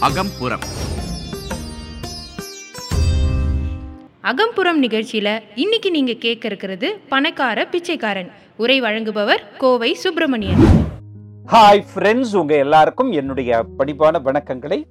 அகம்புறம். அகம்புறம் நிகழ்ச்சியில் இன்னைக்கு நீங்க கேட்க இருக்கிறது பணக்கார பிச்சைக்காரன். உரை வழங்குபவர் கோவை சுப்பிரமணியன். ஹாய் ஃப்ரெண்ட்ஸ் உங்க எல்லாருக்கும் என்னுடைய படிப்பான வணக்கங்களை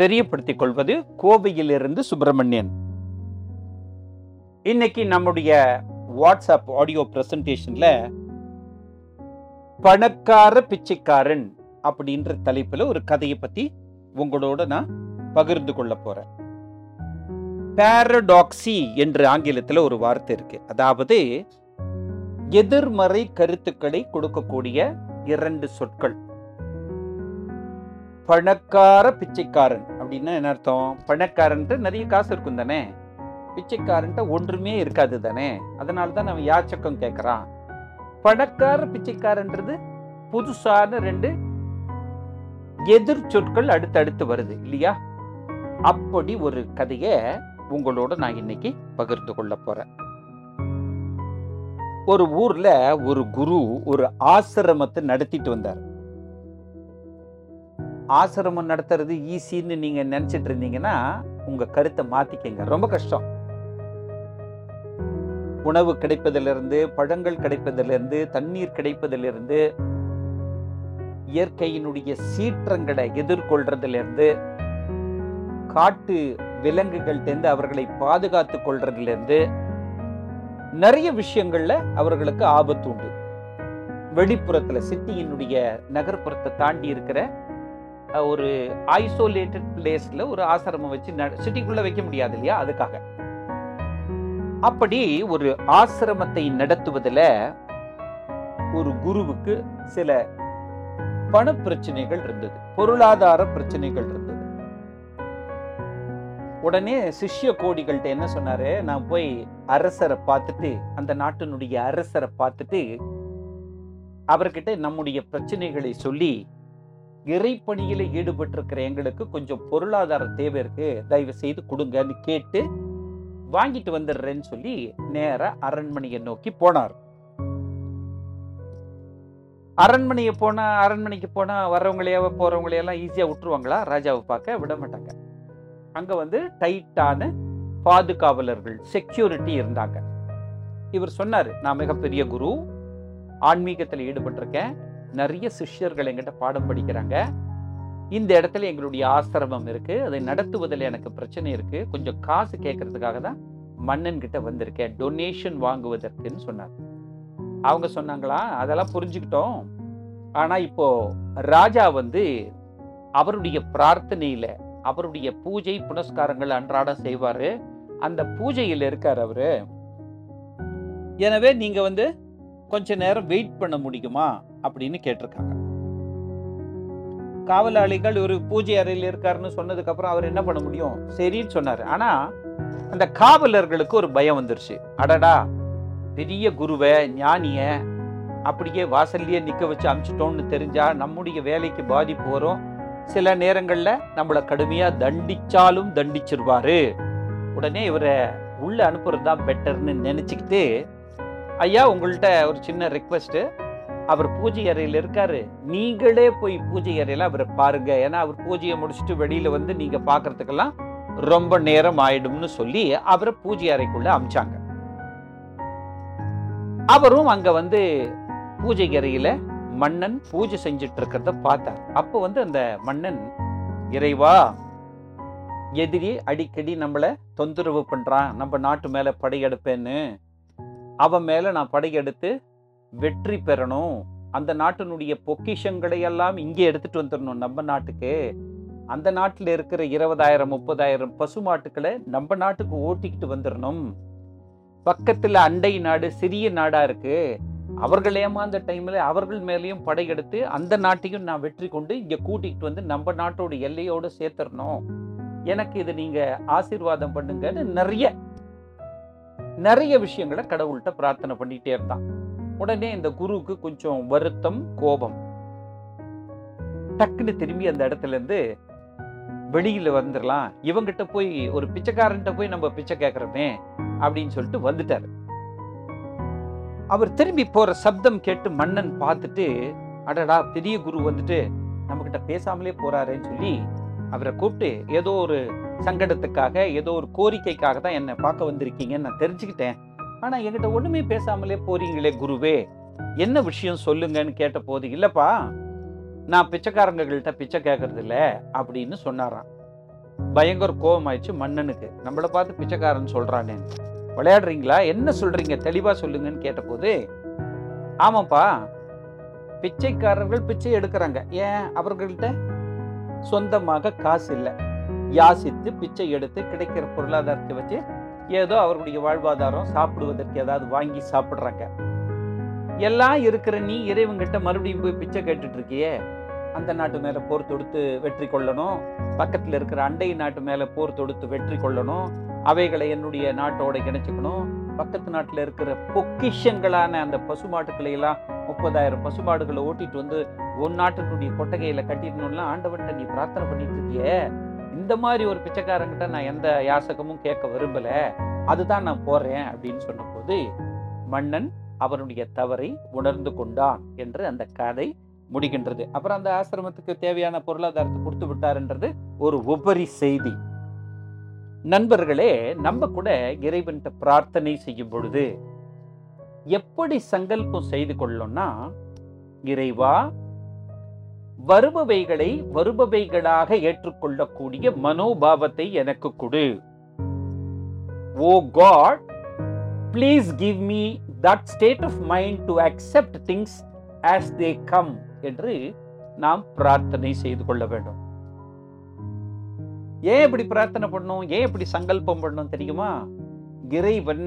தெரியப்படுத்திக் கொள்வது கோவையிலிருந்து சுப்பிரமணியன். இன்னைக்கு நம்முடைய வாட்ஸ்அப் ஆடியோ பிரசன்டேஷன்ல பணக்கார பிச்சைக்காரன் அப்படின்ற தலைப்புல ஒரு கதையை பத்தி உங்களோட நான் பகிர்ந்து கொள்ள போறேன். பாரடாக்சி என்று ஆங்கிலத்தில் ஒரு வார்த்தை இருக்கு. அதாவது எதிர்மறை கருத்துக்களை கொடுக்கக்கூடிய இரண்டு சொற்கள். பணக்கார பிச்சைக்காரன் அப்படின்னா என்ன அர்த்தம்? பணக்காரன்ட்டு நிறைய காசு இருக்கும் தானே? பிச்சைக்காரன்ட்ட ஒன்றுமே இருக்காது தானே? அதனால தான் அவன் யாச்சக்கம் கேட்குறான் பணக்கார பிச்சைக்காரன்றது புதுசான ரெண்டு எதிர் சொற்கள் அடுத்தடுத்து வருது இல்லையா? அப்படி ஒரு கதையை உங்களோட நான் இன்னைக்கு பகிர்ந்து கொள்ள போறேன். ஒரு ஊர்ல ஒரு குரு ஒரு ஆசிரமத்தை நடத்திட்டு வந்தார். ஆசிரமம் நடத்துறது ஈஸின்னு நீங்க நினைச்சிட்டு இருந்தீங்கன்னா உங்க கருத்தை மாத்திக்கங்க. ரொம்ப கஷ்டம். உணவு கிடைப்பதிலிருந்து பழங்கள் கிடைப்பதிலிருந்து தண்ணீர் கிடைப்பதிலிருந்து இயற்கையினுடைய சீற்றங்களை எதிர்கொள்றதிலிருந்து காட்டு விலங்குகள்கிட்ட அவர்களை பாதுகாத்து கொள்றதுலேருந்து நிறைய விஷயங்கள்ல அவர்களுக்கு ஆபத்து உண்டு. வெளிப்புறத்துல சிட்டியினுடைய நகர்ப்புறத்தை தாண்டி இருக்கிற ஒரு ஐசோலேட்டட் பிளேஸ்ல ஒரு ஆசிரமம் வச்சு சிட்டிக்குள்ள வைக்க முடியாது இல்லையா? அதுக்காக. அப்படி ஒரு ஆசிரமத்தை நடத்துவதுல ஒரு குருவுக்கு சில பண பிரச்சனைகள் இருந்தது பொருளாதார பிரச்சனைகள் இருந்தது. உடனே சிஷ்ய கோடிகள்கிட்ட என்ன சொன்னாரு நான் போய் அரசரை பார்த்துட்டு அந்த நாட்டினுடைய அரசரை பார்த்துட்டு அவர்கிட்ட நம்முடைய பிரச்சனைகளை சொல்லி இறைப்பணியில ஈடுபட்டிருக்கிற எங்களுக்கு கொஞ்சம் பொருளாதார தேவை இருக்கு தயவு செய்து கொடுங்கன்னு கேட்டு வாங்கிட்டு வந்துடுறேன்னு சொல்லி நேர அரண்மனையை நோக்கி போனார். அரண்மனையை போனா அரண்மனைக்கு போனா வர்றவங்களையாவ போறவங்களையெல்லாம் ஈஸியா விட்டுருவாங்களா? ராஜாவை பார்க்க விட மாட்டாங்க. அங்க வந்து டைட்டான பாதுகாவலர்கள் செக்யூரிட்டி இருந்தாங்க. இவர் சொன்னார் நான் மிகப்பெரிய குரு ஆன்மீகத்தில் ஈடுபட்டிருக்கேன். நிறைய சிஷ்யர்கள் எங்கிட்ட பாடம் படிக்கிறாங்க. இந்த இடத்துல எங்களுடைய ஆசிரமம் இருக்கு. அதை நடத்துவதில் எனக்கு பிரச்சனை இருக்கு. கொஞ்சம் காசு கேட்கறதுக்காக தான் மன்னன் கிட்ட வந்திருக்கேன். டொனேஷன் வாங்குவதற்குன்னு சொன்னார். அவங்க சொன்னாங்களா? அதெல்லாம் புரிஞ்சுக்கிட்டோம். ஆனா இப்போ ராஜா வந்து அவருடைய பிரார்த்தனையில அவருடைய பூஜை புனஸ்காரங்கள் அன்றாடம் செய்வாரு. அந்த பூஜையில் இருக்கார் அவரு. எனவே நீங்க வந்து கொஞ்ச நேரம் வெயிட் பண்ண முடியுமா? அப்படின்னு கேட்டிருக்காங்க. காவலாளிகள் ஒரு பூஜை அறையில் இருக்காருன்னு சொன்னதுக்கு அப்புறம் அவர் என்ன பண்ண முடியும்? சரின்னு சொன்னாரு. ஆனா அந்த காவலர்களுக்கு ஒரு பயம் வந்துருச்சு. அடடா பெரிய குருவை ஞானிய அப்படியே வாசல்லையே நிக்க வச்சு அமுச்சிட்டோம்னு தெரிஞ்சா நம்முடைய வேலைக்கு பாதிப்பு வரும். சில நேரங்கள்ல நம்மளை கடுமையா தண்டிச்சாலும் தண்டிச்சிருவாரு. உடனே இவரை உள்ள அனுப்புறது தான் பெட்டர்னு நினைச்சுக்கிட்டு ஐயா உங்கள்கிட்ட ஒரு சின்ன ரெக்வஸ்ட் அவர் பூஜை அறையில் இருக்காரு. நீங்களே போய் பூஜை அறையில அவரை பாருங்க. ஏன்னா அவர் பூஜையை முடிச்சுட்டு வெளியில வந்து நீங்க பாக்குறதுக்கெல்லாம் ரொம்ப நேரம் ஆயிடும்னு சொல்லி அவரை பூஜை அறைக்குள்ள அமிச்சாங்க. அவரும் அங்க வந்து பூஜை அறையில மன்னன் பூஜை செஞ்சுட்டு இருக்கிறத பார்த்தார். அப்போ வந்து அந்த மன்னன் இறைவா எதிரி அடிக்கடி நம்மளை தொந்தரவு பண்றான். நம்ம நாட்டு மேல படையெடுப்பேன்னு அவன் மேல நான் படையெடுத்து வெற்றி பெறணும். அந்த நாட்டினுடைய பொக்கிஷங்களை எல்லாம் இங்கே எடுத்துட்டு வந்துடணும் நம்ம நாட்டுக்கு. அந்த நாட்டில் இருக்கிற இருபதாயிரம் முப்பதாயிரம் பசுமாட்டுக்களை நம்ம நாட்டுக்கு ஓட்டிக்கிட்டு வந்துடணும். பக்கத்தில் அண்டை நாடு சிறிய நாடாக இருக்குது அவர்கள் ஏமாந்த டைமில் அவர்கள் மேலேயும் படையெடுத்து அந்த நாட்டையும் நான் வெற்றி கொண்டு இங்கே கூட்டிகிட்டு வந்து நம்ம நாட்டோட எல்லையோடு சேர்த்துடணும். எனக்கு இது நீங்கள் ஆசீர்வாதம் பண்ணுங்கன்னு நிறைய நிறைய விஷயங்களை கடவுள்கிட்ட பிரார்த்தனை பண்ணிகிட்டே இருந்தான். உடனே இந்த குருவுக்கு கொஞ்சம் வருத்தம் கோபம். டக்குன்னு திரும்பி அந்த இடத்துல இருந்து வெளியில வந்துடலாம் இவங்கிட்ட போய் ஒரு பிச்சைக்காரன்கிட்ட போய் நம்ம பிச்சை கேட்கறோமே அப்படின்னு சொல்லிட்டு வந்துட்டாரு. அவர் திரும்பி போற சப்தம் கேட்டு மன்னன் பார்த்துட்டு அடடா பெரிய குரு வந்துட்டு நம்மகிட்ட பேசாமலே போறாருன்னு சொல்லி அவரை கூப்பிட்டு ஏதோ ஒரு சங்கடத்துக்காக ஏதோ ஒரு கோரிக்கைக்காக தான் என்னை பார்க்க வந்திருக்கீங்கன்னு நான் தெரிஞ்சுக்கிட்டேன். ஆனால் என்கிட்ட ஒன்றுமே பேசாமலே போறீங்களே குருவே. என்ன விஷயம் சொல்லுங்கன்னு கேட்ட போது இல்லைப்பா நான் பிச்சைக்காரங்கள்கிட்ட பிச்சை கேட்கறது இல்லை அப்படின்னு சொன்னாராம். பயங்கர கோபம் ஆயிடுச்சு மன்னனுக்கு. நம்மளை பார்த்து பிச்சைக்காரன் சொல்றானே. விளையாடுறீங்களா? என்ன சொல்றீங்க? தெளிவாக சொல்லுங்கன்னு கேட்டபோது ஆமாப்பா பிச்சைக்காரர்கள் பிச்சை எடுக்கிறாங்க. ஏன் அவர்கள்ட்ட? சொந்தமாக காசு இல்லை யாசித்து பிச்சை எடுத்து கிடைக்கிற பொருளாதாரத்தை வச்சு ஏதோ அவர்களுடைய வாழ்வாதாரம் சாப்பிடுவதற்கு ஏதாவது வாங்கி சாப்பிட்றாங்க. எல்லாம் இருக்கிற நீ இறைவங்கிட்ட மறுபடியும் போய் பிச்சை கேட்டுட்டு இருக்கியே? அந்த நாட்டு மேலே போர் தொடுத்து வெற்றி கொள்ளணும். பக்கத்தில் இருக்கிற அண்டை நாட்டு மேலே போர் தொடுத்து வெற்றி கொள்ளணும். அவைகளை என்னுடைய நாட்டோட இணைச்சிக்கணும். பக்கத்து நாட்டில் இருக்கிற பொக்கிஷங்களான அந்த பசுமாட்டுக்களை எல்லாம் முப்பதாயிரம் பசுமாடுகளை ஓட்டிட்டு வந்து உன் நாட்டினுடைய கொட்டகையில் கட்டிடணும்லாம் ஆண்டவன்கிட்ட நீ பிரார்த்தனை பண்ணிட்டு இருக்கியே? இந்த மாதிரி ஒரு பிச்சைக்காரங்கிட்ட நான் எந்த யாசகமும் கேட்க விரும்பலை. அதுதான் நான் போறேன் அப்படின்னு சொன்னபோது மன்னன் அவனுடைய தவறை உணர்ந்து கொண்டான் என்று அந்த கதை முடிகின்றது. அப்புறம் அந்த ஆசிரமத்துக்கு தேவையான பொருளாதாரத்தை கொடுத்து விட்டாருன்றது ஒரு உபரி செய்தி. நண்பர்களே நம்ம கூட இறைவன்கிட்ட பிரார்த்தனை செய்யும் பொழுது எப்படி சங்கல்பம் செய்து கொள்ளணும்னா இறைவா வருபவைகளை வருபவைகளாக ஏற்றுக்கொள்ளக்கூடிய மனோபாவத்தை எனக்கு கொடு. ஓ God please give me that state of mind to accept things as they come என்று நாம் பிரார்த்தனை செய்து கொள்ள வேண்டும். ஏன் இப்படி பிரார்த்தனை பண்ணும் ஏன் இப்படி சங்கல்பம் பண்ணும் தெரியுமா? இறைவன்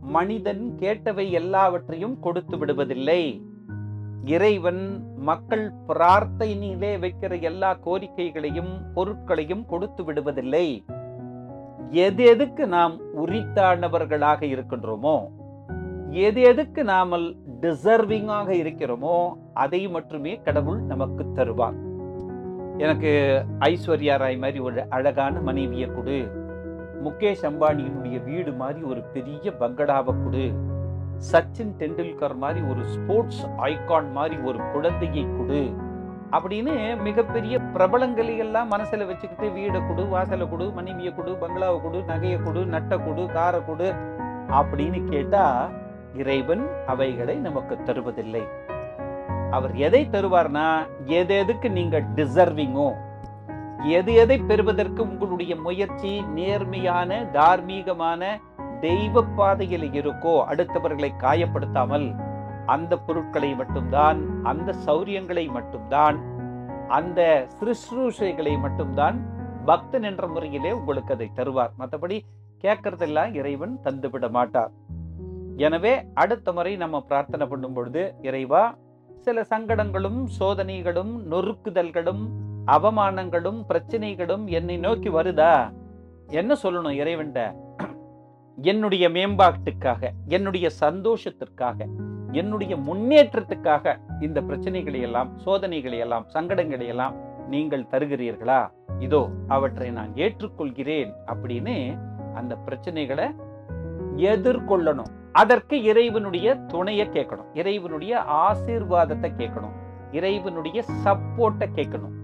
மனிதன் கேட்டவை எல்லாவற்றையும் கொடுத்து விடுவதில்லை. இறைவன் மக்கள் பிரார்த்தனையிலே வைக்கிற எல்லா கோரிக்கைகளையும் பொருட்களையும் கொடுத்து விடுவதில்லை. எது எதுக்கு நாம் உரித்தானவர்களாக இருக்கின்றோமோ எது எதுக்கு நாமல் டிசர்விங்காக இருக்கிறோமோ அதை மட்டுமே கடவுள் நமக்கு தருவார். எனக்கு ஐஸ்வர்யா ராய் மாதிரி ஒரு அழகான மனைவியை கொடு. முகேஷ் அம்பானியினுடைய வீடு மாதிரி ஒரு பெரிய பங்களாவை கொடு. சச்சின் டெண்டுல்கர் மாதிரி ஒரு ஸ்போர்ட்ஸ் ஐகான் மாதிரி ஒரு குழந்தையை கொடு அப்படின்னு மிகப்பெரிய பிரபலங்களை எல்லாம் மனசில் வச்சுக்கிட்டு வீடை கொடு வாசலை கொடு மனைவியை கொடு பங்களாவை கொடு நகையை கொடு நட்டை கொடு காரை கொடு அப்படின்னு கேட்டா இறைவன் அவைகளை நமக்கு தருவதில்லை. அவர் எதை தருவார்னா எது எதுக்கு நீங்க டிசர்விங்கோ எது எதை பெறுவதற்கு உங்களுடைய முயற்சி நேர்மையான தார்மீகமான தெய்வ பாதையில் இருக்கோ அடுத்தவர்களை காயப்படுத்தாமல் அந்த பொருட்களை மட்டும்தான் அந்த சௌரியங்களை மட்டும்தான் அந்த சிருஷ்ரூஷைகளை மட்டும்தான் பக்தன் என்ற முறையிலே உங்களுக்கு அதை தருவார். மற்றபடி கேட்கறதெல்லாம் இறைவன் தந்துவிட மாட்டார். எனவே அடுத்த முறை நம்ம பிரார்த்தனை பண்ணும் பொழுது இறைவா சில சங்கடங்களும் சோதனைகளும் நொறுக்குதல்களும் அவமானங்களும் பிரச்சனைகளும் என்னை நோக்கி வருதா? என்ன சொல்லணும் இறைவன்ட என்னுடைய மேம்பாட்டுக்காக என்னுடைய சந்தோஷத்திற்காக என்னுடைய முன்னேற்றத்துக்காக இந்த பிரச்சனைகளை எல்லாம் சோதனைகளை எல்லாம் சங்கடங்களை எல்லாம் நீங்கள் தருகிறீர்களா? இதோ அவற்றை நான் ஏற்றுக்கொள்கிறேன் அப்படின்னு அந்த பிரச்சனைகளை எதிர்கொள்ளணும். அதற்கு இறைவனுடைய துணையை கேட்கணும். இறைவனுடைய ஆசீர்வாதத்தை கேட்கணும். இறைவனுடைய சப்போர்ட்டை கேட்கணும்.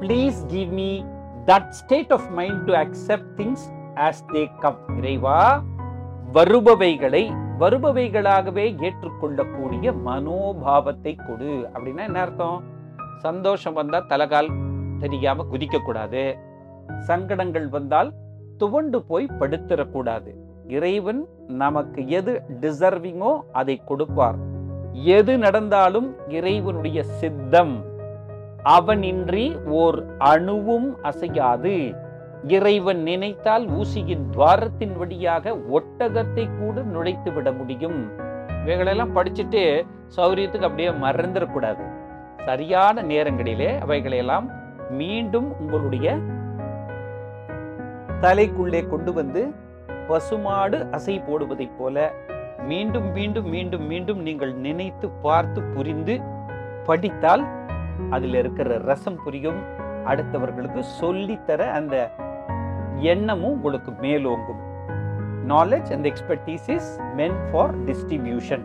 Please give me that state of mind to accept things as they come இறைவா வருபவைகளை வருபவைகளாகவே ஏற்றுக்கொள்ளக்கூடிய மனோபாவத்தை கொடு. அப்படின்னா என்ன அர்த்தம்? சந்தோஷம் வந்தால் தலகால் தெரியாம குதிக்க கூடாது சங்கடங்கள் வந்தால் துவண்டு போய் படுத்திடக்கூடாது. இறைவன் நமக்கு எது டிசர்விங்கோ அதை கொடுப்பார். எது நடந்தாலும் இறைவனுடைய சித்தம். அவனின்றி ஓர் அணுவும் அசையாது. இறைவன் நினைத்தால் ஊசியின் துவாரத்தின் வழியாக ஒட்டகத்தை கூட நுழைத்து விட முடியும். இவைகளெல்லாம் படிச்சுட்டு சௌரியத்துக்கு அப்படியே மறந்துடக்கூடாது. சரியான நேரங்களிலே அவைகளையெல்லாம் மீண்டும் உங்களுடைய தலைக்குள்ளே கொண்டு வந்து பசுமாடு அசை போடுவதைப் போல மீண்டும் மீண்டும் மீண்டும் மீண்டும் நீங்கள் நினைத்து பார்த்து புரிந்து படித்தால் அதில் இருக்கிற ரசம் புரியும். அடுத்தவர்களுக்கு சொல்லித்தர அந்த எண்ணமும் உங்களுக்கு மேலோங்கும். Knowledge and expertise is meant for distribution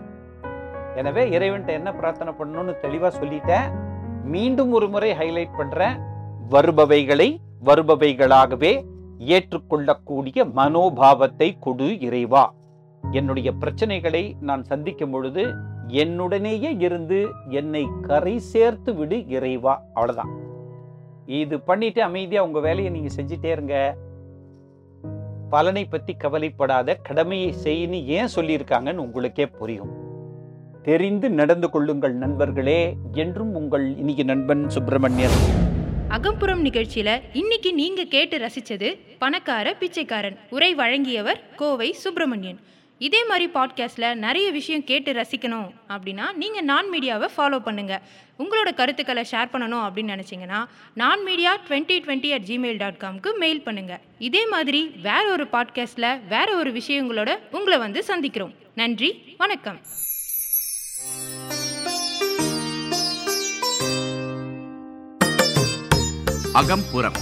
எனவே இறைவன்ட்ட என்ன பிரார்த்தனை பண்ணணும்னு தெளிவாக சொல்லிட்டேன். மீண்டும் ஒரு முறை ஹைலைட் பண்ணுறேன் வருபவைகளை வருபவைகளாகவே ஏற்றுக்கொள்ளக்கூடிய மனோபாவத்தை கொடு இறைவா. என்னுடைய பிரச்சனைகளை நான் சந்திக்கும் பொழுது என்னுடனேயே இருந்து என்னை கரை சேர்த்து விடு இறைவா. அவ்வளோதான் இது பண்ணிட்டு அமைதியாக உங்கள் வேலையை நீங்கள் செஞ்சுட்டே இருங்க. பலனை பற்றி கவலைப்படாத கடமையை செய்யன்னு ஏன் சொல்லியிருக்காங்கன்னு உங்களுக்கே புரியும். தெரிந்து நடந்து கொள்ளுங்கள் நண்பர்களே என்றும் உங்கள் இன்னைக்கு நண்பன் சுப்பிரமணியன். அகம்புறம் நிகழ்ச்சியில இன்னைக்கு நீங்க கேட்டு ரசிச்சது பணக்கார பிச்சைக்காரன் உரை வழங்கியவர் கோவை சுப்பிரமணியன். இதே மாதிரி பாட்காஸ்ட்டில் நிறைய விஷயம் கேட்டு ரசிக்கணும் அப்படின்னா நீங்கள் நான் மீடியாவை ஃபாலோ பண்ணுங்கள் உங்களோட கருத்துக்களை ஷேர் பண்ணணும் அப்படின்னு நினச்சிங்கன்னா நான் media twenty twenty at Gmail dot காம்க்கு mail பண்ணுங்கள் இதே மாதிரி வேற ஒரு பாட்காஸ்ட்டில் வேற ஒரு விஷயங்களோட உங்களை வந்து சந்திக்கிறோம். நன்றி வணக்கம். அகம்புறம்.